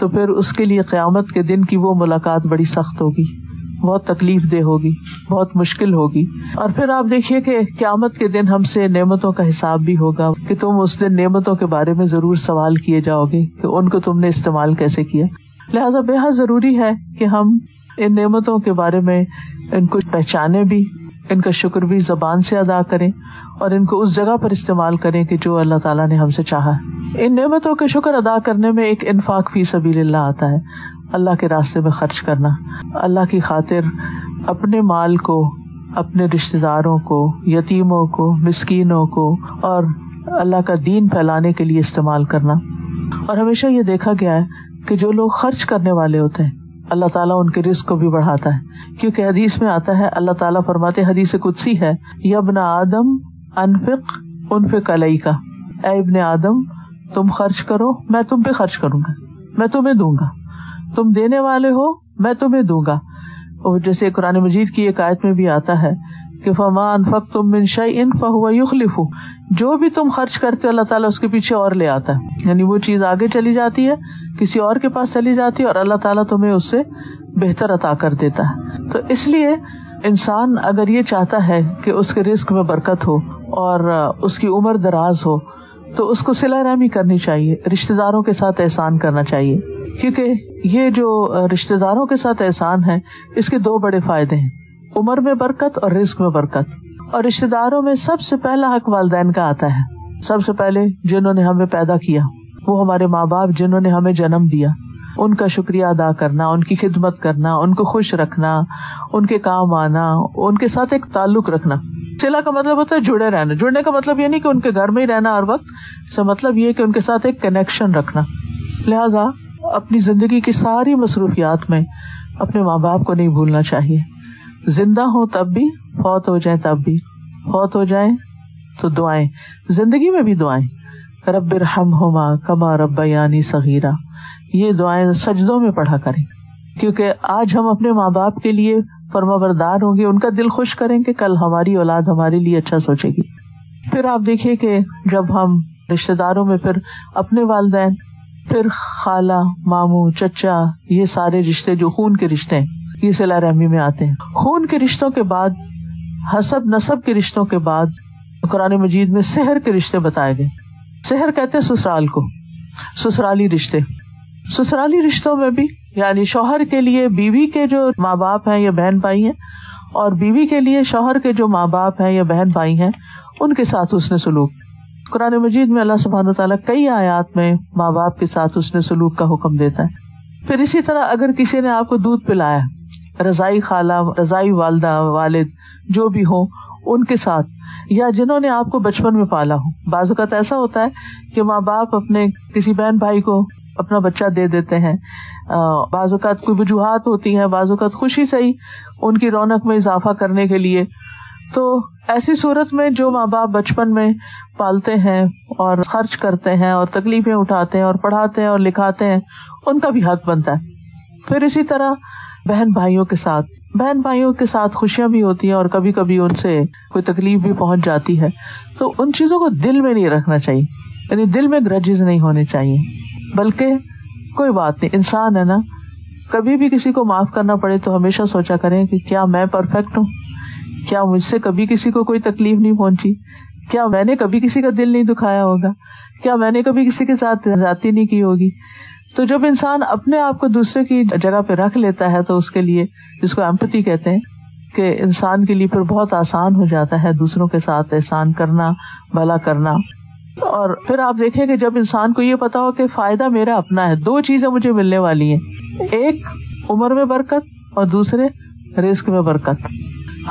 تو پھر اس کے لیے قیامت کے دن کی وہ ملاقات بڑی سخت ہوگی۔ بہت تکلیف دہ ہوگی، بہت مشکل ہوگی۔ اور پھر آپ دیکھیے کہ قیامت کے دن ہم سے نعمتوں کا حساب بھی ہوگا کہ تم اس دن نعمتوں کے بارے میں ضرور سوال کیے جاؤ گے کہ ان کو تم نے استعمال کیسے کیا۔ لہٰذا بے حد ضروری ہے کہ ہم ان نعمتوں کے بارے میں ان کو پہچانے بھی، ان کا شکر بھی زبان سے ادا کریں اور ان کو اس جگہ پر استعمال کریں کہ جو اللہ تعالیٰ نے ہم سے چاہا۔ ان نعمتوں کے شکر ادا کرنے میں ایک انفاق فی سبیل اللہ آتا ہے۔ اللہ کے راستے میں خرچ کرنا۔ اللہ کی خاطر اپنے مال کو، اپنے رشتے داروں کو، یتیموں کو، مسکینوں کو، اور اللہ کا دین پھیلانے کے لیے استعمال کرنا۔ اور ہمیشہ یہ دیکھا گیا ہے کہ جو لوگ خرچ کرنے والے ہوتے ہیں، اللہ تعالیٰ ان کے رسک کو بھی بڑھاتا ہے۔ کیونکہ حدیث میں آتا ہے، اللہ تعالیٰ فرماتے حدیث کدسی ہے یبن آدم انفق انفق علیہ کا اے ابن آدم، تم خرچ کرو، میں تم پہ خرچ کروں گا، میں تمہیں دوں گا۔ تم دینے والے ہو، میں تمہیں دوں گا۔ اور جیسے قرآن مجید کی ایک آیت میں بھی آتا ہے کہ فما انفق تم منشا ان فہو یخلف جو بھی تم خرچ کرتے اللہ تعالیٰ اس کے پیچھے اور لے آتا ہے۔ یعنی وہ چیز آگے چلی جاتی ہے، کسی اور کے پاس چلی جاتی ہے اور اللہ تعالیٰ تمہیں اس سے بہتر عطا کر دیتا ہے۔ تو اس لیے انسان اگر یہ چاہتا ہے کہ اس کے رسک میں برکت ہو اور اس کی عمر دراز ہو، تو اس کو سلا رحمی کرنی چاہیے رشتے داروں کے ساتھ احسان کرنا چاہیے۔ کیونکہ یہ جو رشتے داروں کے ساتھ احسان ہے، اس کے دو بڑے فائدے ہیں۔ عمر میں برکت اور رسک میں برکت۔ اور رشتے داروں میں سب سے پہلا حق والدین کا آتا ہے۔ سب سے پہلے جنہوں نے ہمیں پیدا کیا، وہ ہمارے ماں باپ جنہوں نے ہمیں جنم دیا۔ ان کا شکریہ ادا کرنا، ان کی خدمت کرنا، ان کو خوش رکھنا، ان کے کام آنا، ان کے ساتھ ایک تعلق رکھنا۔ سلا کا مطلب ہوتا ہے جڑے رہنا۔ جڑنے کا مطلب یہ نہیں کہ ان کے گھر میں ہی رہنا ہر وقت مطلب یہ کہ ان کے ساتھ ایک کنیکشن رکھنا۔ لہذا اپنی زندگی کی ساری مصروفیات میں اپنے ماں باپ کو نہیں بھولنا چاہیے۔ زندہ ہو تب بھی، فوت ہو جائیں تب بھی۔ فوت ہو جائیں تو دعائیں۔ زندگی میں بھی دعائیں۔ رب رحم ہوما کما رب یعنی صغیرہ۔ یہ دعائیں سجدوں میں پڑھا کریں۔ کیونکہ آج ہم اپنے ماں باپ کے لیے فرما بردار ہوں گے، ان کا دل خوش کریں گے، کل ہماری اولاد ہمارے لیے اچھا سوچے گی۔ پھر آپ دیکھیے کہ جب ہم رشتے داروں میں پھر اپنے والدین پھر خالہ، ماموں، چچا، یہ سارے رشتے جو خون کے رشتے ہیں، یہ سلا رحمی میں آتے ہیں۔ خون کے رشتوں کے بعد، حسب نصب کے رشتوں کے بعد قرآن مجید میں سحر کے رشتے بتائے گئے۔ سحر کہتے ہیں سسرال کو۔ سسرالی رشتے۔ سسرالی رشتوں میں بھی یعنی شوہر کے لیے بیوی کے جو ماں باپ ہیں یا بہن بھائی ہیں، اور بیوی کے لیے شوہر کے جو ماں باپ ہیں یا بہن بھائی ہیں، ان کے ساتھ اس نے سلوک۔ قرآن مجید میں اللہ سبحان و تعالیٰ کئی آیات میں ماں باپ کے ساتھ اس نے سلوک کا حکم دیتا ہے۔ پھر اسی طرح اگر کسی نے آپ کو دودھ پلایا، رضائی خالہ، رضائی والدہ، والد، جو بھی ہو، ان کے ساتھ، یا جنہوں نے آپ کو بچپن میں پالا ہو۔ بعض اوقات ایسا ہوتا ہے کہ ماں باپ اپنے کسی بہن بھائی کو اپنا بچہ دے دیتے ہیں۔ بعض اوقات کوئی وجوہات ہوتی ہیں، بعض اوقات خوشی سے ہی ان کی رونق میں اضافہ کرنے کے لیے۔ تو ایسی صورت میں جو ماں باپ بچپن میں پالتے ہیں اور خرچ کرتے ہیں اور تکلیفیں اٹھاتے ہیں اور پڑھاتے ہیں اور لکھاتے ہیں، ان کا بھی حق بنتا ہے۔ پھر اسی طرح بہن بھائیوں کے ساتھ، بہن بھائیوں کے ساتھ خوشیاں بھی ہوتی ہیں اور کبھی کبھی ان سے کوئی تکلیف بھی پہنچ جاتی ہے۔ تو ان چیزوں کو دل میں نہیں رکھنا چاہیے یعنی دل میں گرجز نہیں ہونے چاہیے۔ بلکہ کوئی بات نہیں، انسان ہے نا، کبھی بھی کسی کو معاف کرنا پڑے تو ہمیشہ سوچا کریں کہ کیا میں پرفیکٹ ہوں؟ کیا مجھ سے کبھی کسی کو کوئی تکلیف نہیں پہنچی؟ کیا میں نے کبھی کسی کا دل نہیں دکھایا ہوگا؟ کیا میں نے کبھی کسی کے ساتھ ذاتی نہیں کی ہوگی؟ تو جب انسان اپنے آپ کو دوسرے کی جگہ پہ رکھ لیتا ہے تو اس کے لیے جس کو ایمپتی کہتے ہیں، کہ انسان کے لیے پھر بہت آسان ہو جاتا ہے دوسروں کے ساتھ احسان کرنا، بھلا کرنا۔ اور پھر آپ دیکھیں کہ جب انسان کو یہ پتا ہو کہ فائدہ میرا اپنا ہے، دو چیزیں مجھے ملنے والی ہیں۔ ایک، عمر میں برکت، اور دوسرے رسک میں برکت۔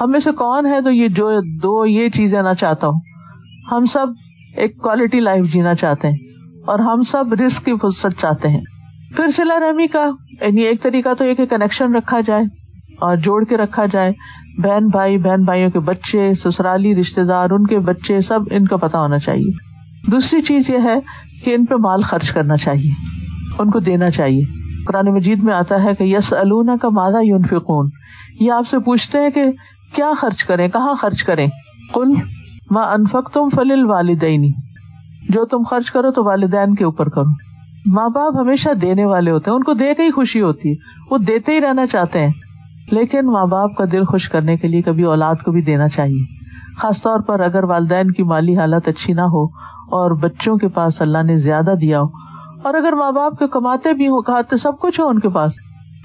ہم میں سے کون ہے تو یہ، جو دو یہ چیزیں نہ چاہتا ہوں ہم سب ایک کوالٹی لائف جینا چاہتے ہیں اور ہم سب رسک کی فرصت چاہتے ہیں۔ پھر سلا رحمی کا یعنی ایک طریقہ تو یہ کہ کنیکشن رکھا جائے اور جوڑ کے رکھا جائے۔ بہن بھائی، بہن بھائیوں کے بچے، سسرالی رشتے دار، ان کے بچے، سب ان کا پتا ہونا چاہیے۔ دوسری چیز یہ ہے کہ ان پہ مال خرچ کرنا چاہیے، ان کو دینا چاہیے۔ قرآن مجید میں آتا ہے کہ یس النا کا مادہ یون فکون یہ آپ سے پوچھتے ہیں کہ کیا خرچ کریں، کہاں خرچ کریں؟ کل ماں انفق تم فل والدینی جو تم خرچ کرو تو والدین کے اوپر کرو۔ ماں باپ ہمیشہ دینے والے ہوتے ہیں، ان کو دے کے ہی خوشی ہوتی ہے، وہ دیتے ہی رہنا چاہتے ہیں۔ لیکن ماں باپ کا دل خوش کرنے کے لیے کبھی اولاد کو بھی دینا چاہیے۔ خاص طور پر اگر والدین کی مالی حالت اچھی نہ ہو اور بچوں کے پاس اللہ نے زیادہ دیا ہو، اور اگر ماں باپ کے کماتے بھی ہو کھاتے سب کچھ ہو ان کے پاس،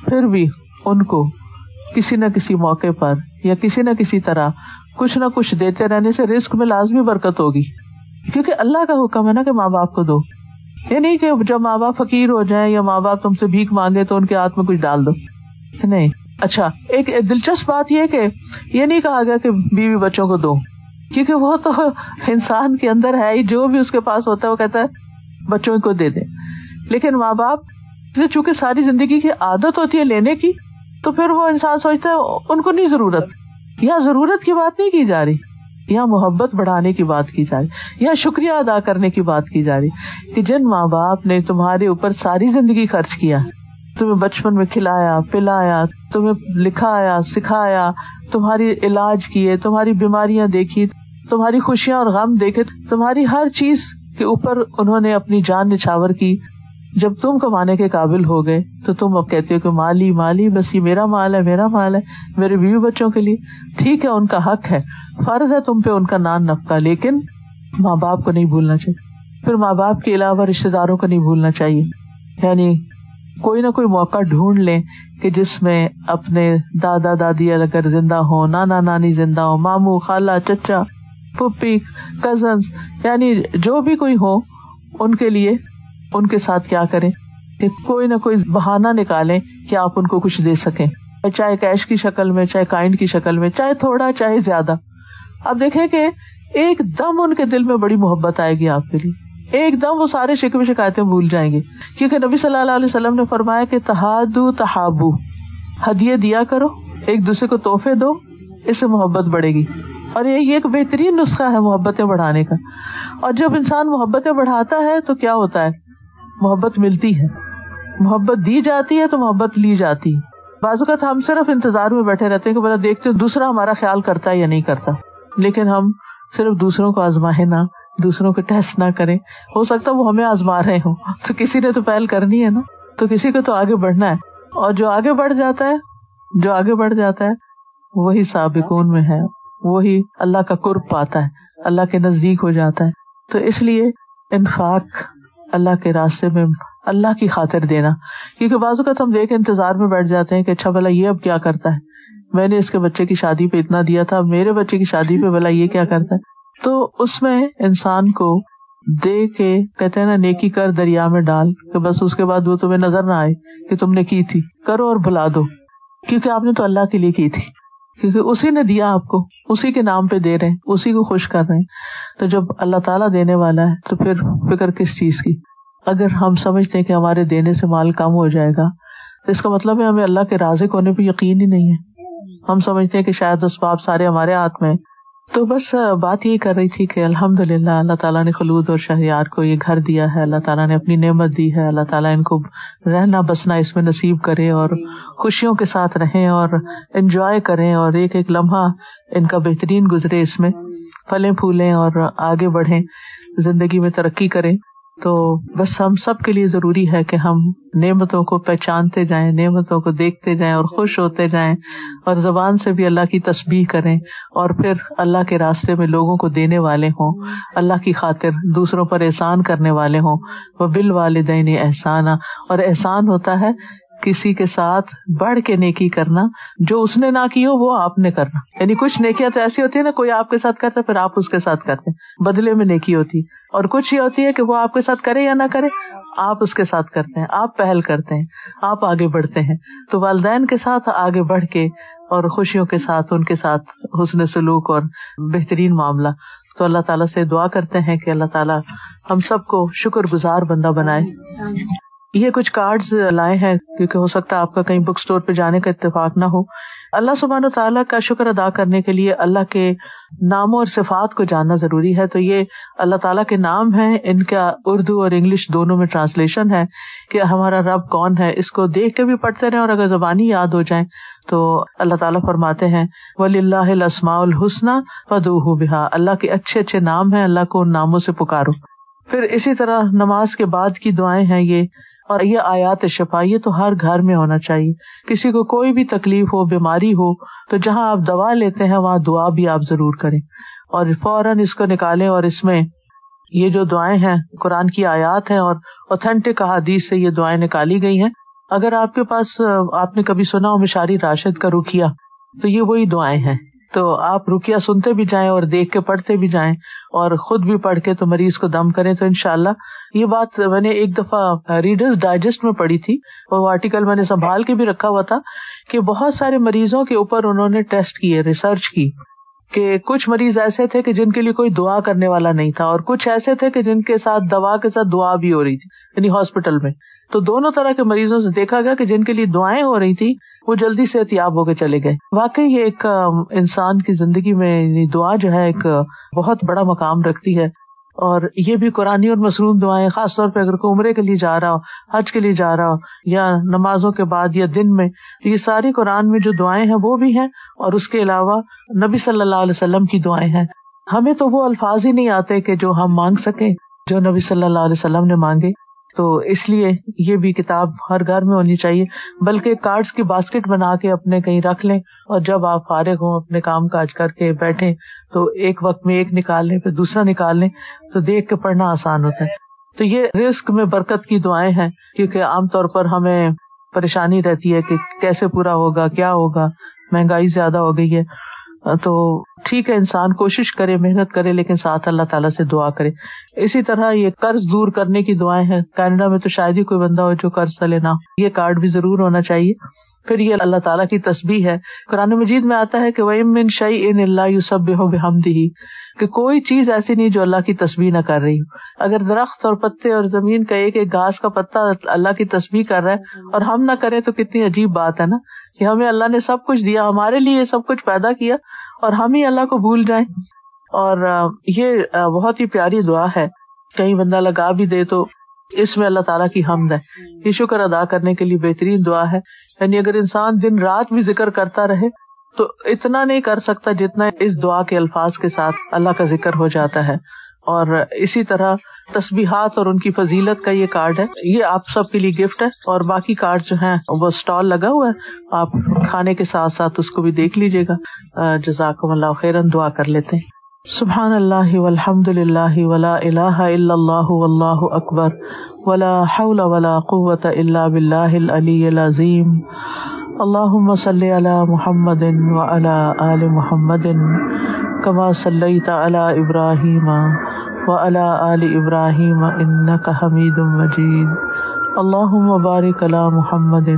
پھر بھی ان کو کسی نہ کسی موقع پر یا کسی نہ کسی طرح کچھ نہ کچھ دیتے رہنے سے رسک میں لازمی برکت ہوگی۔ کیونکہ اللہ کا حکم ہے نا کہ ماں باپ کو دو۔ یہ نہیں کہ جب ماں باپ فقیر ہو جائیں یا ماں باپ تم سے بھیک مانگے تو ان کے ہاتھ میں کچھ ڈال دو۔ نہیں۔ اچھا ایک دلچسپ بات یہ کہ یہ نہیں کہا گیا کہ بیوی بچوں کو دو۔ کیونکہ وہ تو انسان کے اندر ہے ہی، جو بھی اس کے پاس ہوتا ہے وہ کہتا ہے بچوں کو دے دے۔ لیکن ماں باپ چونکہ ساری زندگی کی عادت ہوتی ہے لینے کی، تو پھر وہ انسان سوچتا ہے ان کو نہیں ضرورت۔ یا ضرورت کی بات نہیں کی جا رہی یا محبت بڑھانے کی بات کی جا رہی یا شکریہ ادا کرنے کی بات کی جا رہی کہ جن ماں باپ نے تمہارے اوپر ساری زندگی خرچ کیا، تمہیں بچپن میں کھلایا، پلایا، تمہیں لکھایا، سکھایا، تمہاری علاج کیے، تمہاری بیماریاں دیکھی، تمہاری خوشیاں اور غم دیکھے، تمہاری ہر چیز کے اوپر انہوں نے اپنی جان نچھاور کی جب تم کمانے کے قابل ہو گئے تو تم اب کہتے ہو کہ مالی مالی، بس یہ میرا مال ہے، میرا مال ہے، میرے بیوی بچوں کے لیے۔ ٹھیک ہے، ان کا حق ہے، فرض ہے تم پہ ان کا نان نفقہ، لیکن ماں باپ کو نہیں بھولنا چاہیے۔ پھر ماں باپ کے علاوہ رشتے داروں کو نہیں بھولنا چاہیے۔ یعنی کوئی نہ کوئی موقع ڈھونڈ لیں کہ جس میں اپنے دادا، دادی اگر زندہ ہو نانا، نانی زندہ ہو مامو، خالہ، چچا پپی کزنس یعنی جو بھی کوئی ہو، ان کے لیے ان کے ساتھ کیا کریں؟ کہ کوئی نہ کوئی بہانا نکالیں کہ آپ ان کو کچھ دے سکیں۔ چاہے کیش کی شکل میں، چاہے کائنڈ کی شکل میں، چاہے تھوڑا، چاہے زیادہ۔ اب دیکھیں کہ ایک دم ان کے دل میں بڑی محبت آئے گی آپ کے لیے۔ ایک دم وہ سارے شکو شکایتیں بھول جائیں گے۔ کیونکہ نبی صلی اللہ علیہ وسلم نے فرمایا کہ تحادو تحابو ہدیے دیا کرو، ایک دوسرے کو تحفے دو، اس سے محبت بڑھے گی۔ اور یہ ایک بہترین نسخہ ہے محبتیں بڑھانے کا۔ اور جب انسان محبتیں بڑھاتا ہے تو کیا ہوتا ہے؟ محبت ملتی ہے۔ محبت دی جاتی ہے تو محبت لی جاتی۔ ہے بعض اوقات ہم صرف انتظار میں بیٹھے رہتے ہیں کہ بتا دیکھتے دوسرا ہمارا خیال کرتا ہے یا نہیں کرتا۔ لیکن ہم صرف دوسروں کو آزمائے نہ، دوسروں کو ٹیسٹ نہ کریں۔ ہو سکتا وہ ہمیں آزما رہے ہوں۔ تو کسی نے تو پہل کرنی ہے نا۔ تو کسی کو تو آگے بڑھنا ہے۔ اور جو آگے بڑھ جاتا ہے، جو آگے بڑھ جاتا ہے، وہی سابقون میں ہے۔ وہی اللہ کا قرب پاتا ہے۔ اللہ کے نزدیک ہو جاتا ہے۔ تو اس لیے انفاق اللہ کے راستے میں، اللہ کی خاطر دینا۔ کیونکہ بازو کا ہم دیکھ انتظار میں بیٹھ جاتے ہیں کہ اچھا بلا یہ اب کیا کرتا ہے۔ میں نے اس کے بچے کی شادی پہ اتنا دیا تھا میرے بچے کی شادی پہ بلا یہ کیا کرتا ہے۔ تو اس میں انسان کو دے کے کہتے ہیں نا، نیکی کر دریا میں ڈال کہ بس اس کے بعد وہ تمہیں نظر نہ آئے کہ تم نے کی تھی۔ کرو اور بلا دو۔ کیونکہ آپ نے تو اللہ کے لیے کی تھی۔ کیونکہ اسی نے دیا آپ کو، اسی کے نام پہ دے رہے ہیں، اسی کو خوش کر رہے ہیں۔ تو جب اللہ تعالیٰ دینے والا ہے، تو پھر فکر کس چیز کی؟ اگر ہم سمجھتے ہیں کہ ہمارے دینے سے مال کم ہو جائے گا، تو اس کا مطلب ہے ہمیں اللہ کے رازق ہونے پہ یقین ہی نہیں ہے۔ ہم سمجھتے ہیں کہ شاید اسباب سارے ہمارے ہاتھ میں تو بس بات یہ کر رہی تھی کہ الحمد للہ اللہ تعالیٰ نے خلود اور شہریار کو یہ گھر دیا ہے، اللہ تعالیٰ نے اپنی نعمت دی ہے، اللہ تعالیٰ ان کو رہنا بسنا اس میں نصیب کرے اور خوشیوں کے ساتھ رہیں اور انجوائے کریں اور ایک ایک لمحہ ان کا بہترین گزرے اس میں، پھلیں پھولیں اور آگے بڑھیں، زندگی میں ترقی کریں۔ تو بس ہم سب کے لیے ضروری ہے کہ ہم نعمتوں کو پہچانتے جائیں، نعمتوں کو دیکھتے جائیں اور خوش ہوتے جائیں اور زبان سے بھی اللہ کی تسبیح کریں اور پھر اللہ کے راستے میں لوگوں کو دینے والے ہوں، اللہ کی خاطر دوسروں پر احسان کرنے والے ہوں۔ وہ بل والدین احسان اور احسان ہوتا ہے کسی کے ساتھ بڑھ کے نیکی کرنا، جو اس نے نہ کی ہو، وہ آپ نے کرنا۔ یعنی کچھ نیکیاں تو ایسی ہوتی ہے نا، کوئی آپ کے ساتھ کرتا پھر آپ اس کے ساتھ کرتے بدلے میں نیکی ہوتی اور کچھ یہ ہوتی ہے کہ وہ آپ کے ساتھ کرے یا نہ کرے، آپ اس کے ساتھ کرتے ہیں۔ آپ پہل کرتے ہیں۔ آپ آگے بڑھتے ہیں۔ تو والدین کے ساتھ آگے بڑھ کے اور خوشیوں کے ساتھ، ان کے ساتھ حسن سلوک اور بہترین معاملہ۔ تو اللہ تعالیٰ سے دعا کرتے ہیں کہ اللہ تعالیٰ ہم سب کو شکر گزار بندہ بنائے۔ یہ کچھ کارڈ لائے ہیں، کیونکہ ہو سکتا ہے آپ کا کہیں بک اسٹور پہ جانے کا اتفاق نہ ہو۔ اللہ سبحان و تعالیٰ کا شکر ادا کرنے کے لیے اللہ کے ناموں اور صفات کو جاننا ضروری ہے۔ تو یہ اللہ تعالیٰ کے نام ہے ان کا اردو اور انگلش دونوں میں ٹرانسلیشن ہے کہ ہمارا رب کون ہے۔ اس کو دیکھ کے بھی پڑھتے رہے اور اگر زبانی یاد ہو جائیں تو اللہ تعالیٰ فرماتے ہیں ولی اللہ السماء الحسن فدو بحا اللہ کے اچھے اچھے نام ہیں، اللہ کو ان ناموں سے پکارو۔ پھر اسی طرح نماز کے بعد کی دعائیں ہیں، یہ اور یہ آیات شفا یہ تو ہر گھر میں ہونا چاہیے۔ کسی کو کوئی بھی تکلیف ہو، بیماری ہو، تو جہاں آپ دوا لیتے ہیں، وہاں دعا بھی آپ ضرور کریں۔ اور فوراً اس کو نکالیں اور اس میں یہ جو دعائیں ہیں، قرآن کی آیات ہیں اور اوتھینٹک احادیث سے یہ دعائیں نکالی گئی ہیں۔ اگر آپ کے پاس، آپ نے کبھی سنا ہو مشاری راشد کا رخیا تو یہ وہی دعائیں ہیں۔ تو آپ رکیا سنتے بھی جائیں اور دیکھ کے پڑھتے بھی جائیں اور خود بھی پڑھ کے تو مریض کو دم کریں تو انشاءاللہ یہ بات میں نے ایک دفعہ ریڈرز ڈائجسٹ میں پڑھی تھی اور وہ آرٹیکل میں نے سنبھال کے بھی رکھا ہوا تھا کہ بہت سارے مریضوں کے اوپر انہوں نے ٹیسٹ کیے ریسرچ کی کہ کچھ مریض ایسے تھے کہ جن کے لیے کوئی دعا کرنے والا نہیں تھا اور کچھ ایسے تھے کہ جن کے ساتھ دوا کے ساتھ دعا بھی ہو رہی تھی یعنی ہاسپٹل میں۔ تو دونوں طرح کے مریضوں سے دیکھا گیا کہ جن کے لیے دعائیں ہو رہی تھی، وہ جلدی سے احتیاب ہو کے چلے گئے۔ واقعی یہ ایک انسان کی زندگی میں یعنی دعا جو ہے ایک، بہت بڑا مقام رکھتی ہے۔ اور یہ بھی قرآن اور مصروف دعائیں، خاص طور پہ اگر کوئی عمرے کے لیے جا رہا ہو، حج کے لیے جا رہا ہو، یا نمازوں کے بعد یا دن میں یہ ساری قرآن میں جو دعائیں ہیں وہ بھی ہیں۔ اور اس کے علاوہ نبی صلی اللہ علیہ وسلم کی دعائیں ہیں۔ ہمیں تو وہ الفاظ ہی نہیں آتے کہ جو ہم مانگ سکیں، جو نبی صلی اللہ علیہ وسلم نے مانگے۔ تو اس لیے یہ بھی کتاب ہر گھر میں ہونی چاہیے، بلکہ کارڈز کی باسکٹ بنا کے اپنے کہیں رکھ لیں اور جب آپ فارغ ہوں، اپنے کام کاج کر کے بیٹھے تو ایک وقت میں ایک نکال لیں، پھر دوسرا نکال لیں، تو دیکھ کے پڑھنا آسان ہوتا ہے۔ تو یہ رسک میں برکت کی دعائیں ہیں، کیونکہ عام طور پر ہمیں پریشانی رہتی ہے کہ کیسے پورا ہوگا، کیا ہوگا، مہنگائی زیادہ ہو گئی ہے۔ تو ٹھیک ہے، انسان کوشش کرے، محنت کرے، لیکن ساتھ اللہ تعالیٰ سے دعا کرے۔ اسی طرح یہ قرض دور کرنے کی دعائیں ہیں۔ کینیڈا میں تو شاید ہی کوئی بندہ ہو جو قرض لینا یہ کارڈ بھی ضرور ہونا چاہیے۔ پھر یہ اللہ تعالیٰ کی تصبیح ہے۔ قرآن مجید میں آتا ہے کہ وہ امن شعی ان اللہ یو سب ہو کہ کوئی چیز ایسی نہیں جو اللہ کی تصویر نہ کر رہی۔ اگر درخت اور پتے اور زمین کا ایک ایک گھاس کا پتا اللہ کی تصویر کر رہا ہے اور ہم نہ کریں تو کتنی عجیب بات ہے نا۔ کہ ہمیں اللہ نے سب کچھ دیا، ہمارے لیے سب کچھ پیدا کیا اور ہم ہی اللہ کو بھول جائیں۔ اور یہ بہت ہی پیاری دعا ہے۔ کہیں بندہ لگا بھی دے تو اس میں اللہ تعالیٰ کی حمد ہے۔ یہ شکر ادا کرنے کے لیے بہترین دعا ہے۔ یعنی اگر انسان دن رات بھی ذکر کرتا رہے تو اتنا نہیں کر سکتا جتنا اس دعا کے الفاظ کے ساتھ اللہ کا ذکر ہو جاتا ہے۔ اور اسی طرح تصبیحات اور ان کی فضیلت کا یہ کارڈ ہے۔ یہ آپ سب کے لیے گفٹ ہے اور باقی کارڈ جو ہیں، وہ اسٹال لگا ہوا ہے۔ آپ کھانے کے ساتھ ساتھ اس کو بھی دیکھ لیجیے گا۔ جزاک اللہ خیرن، دعا کر لیتے ہیں۔ سبحان اللہ والحمد للہ ولا الہ الا اللہ واللہ اکبر۔ ولا حول ولا قوة الا باللہ العلی العظیم۔ اللہم صلی علی محمد وعلی آل محمد کما صلیت علی ابراہیم۔ وعلی آل ابراہیم انک حمید مجید اللہم بارک علی محمد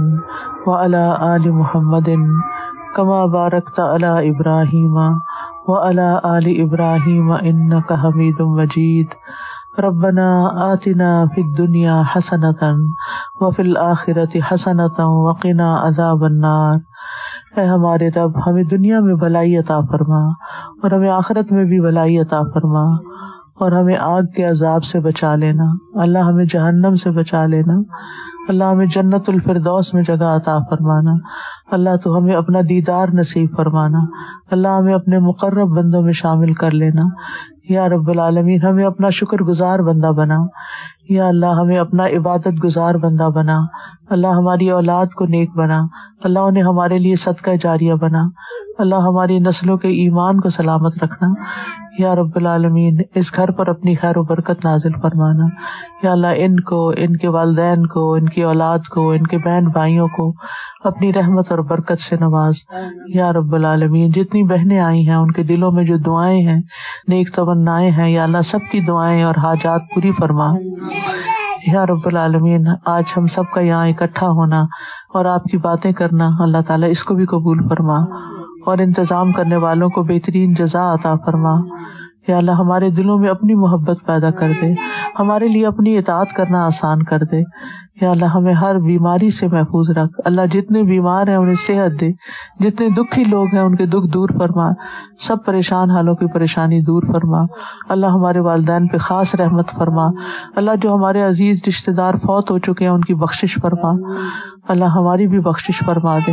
وعلی آل محمد کما بارکت علی ابراہیم وعلی آل ابراہیم انک حمید مجید ربنا آتنا فی الدنیا حسنتا وفی الآخرة حسنتا وقنا عذاب النار. اے ہمارے رب، ہمیں دنیا میں بلائی عطا فرما اور ہمیں آخرت میں بھی بلائی عطا فرما۔ اور ہمیں آگ کے عذاب سے بچا لینا۔ اللہ ہمیں جہنم سے بچا لینا۔ اللہ ہمیں جنت الفردوس میں جگہ عطا فرمانا۔ اللہ تو ہمیں اپنا دیدار نصیب فرمانا۔ اللہ ہمیں اپنے مقرب بندوں میں شامل کر لینا۔ یا رب العالمین، ہمیں اپنا شکر گزار بندہ بنا۔ یا اللہ، ہمیں اپنا عبادت گزار بندہ بنا۔ اللہ ہماری اولاد کو نیک بنا۔ اللہ انہیں ہمارے لیے صدقہ جاریہ بنا۔ اللہ ہماری نسلوں کے ایمان کو سلامت رکھنا۔ یا رب العالمین اس گھر پر اپنی خیر و برکت نازل فرمانا۔ یا اللہ ان کو ان کے والدین کو ان کی اولاد کو ان کے بہن بھائیوں کو اپنی رحمت اور برکت سے نواز۔ یا رب العالمین جتنی بہنیں آئی ہیں ان کے دلوں میں جو دعائیں ہیں نیک تمنا ہیں یا اللہ سب کی دعائیں اور حاجات پوری فرما۔ یا رب العالمین آج ہم سب کا یہاں اکٹھا ہونا اور آپ کی باتیں کرنا اللہ تعالیٰ اس کو بھی قبول فرما۔ اور انتظام کرنے والوں کو بہترین جزا عطا فرما۔ یا اللہ، ہمارے دلوں میں اپنی محبت پیدا کر دے۔ ہمارے لیے اپنی اطاعت کرنا آسان کر دے۔ یا اللہ، ہمیں ہر بیماری سے محفوظ رکھ۔ اللہ، جتنے بیمار ہیں، انہیں صحت دے۔ جتنے دکھی لوگ ہیں، ان کے دکھ دور فرما۔ سب پریشان حالوں کی پریشانی دور فرما۔ اللہ، ہمارے والدین پہ خاص رحمت فرما۔ اللہ، جو ہمارے عزیز رشتے دار فوت ہو چکے ہیں، ان کی بخش فرما۔ اللہ، ہماری بھی بخش فرما دے۔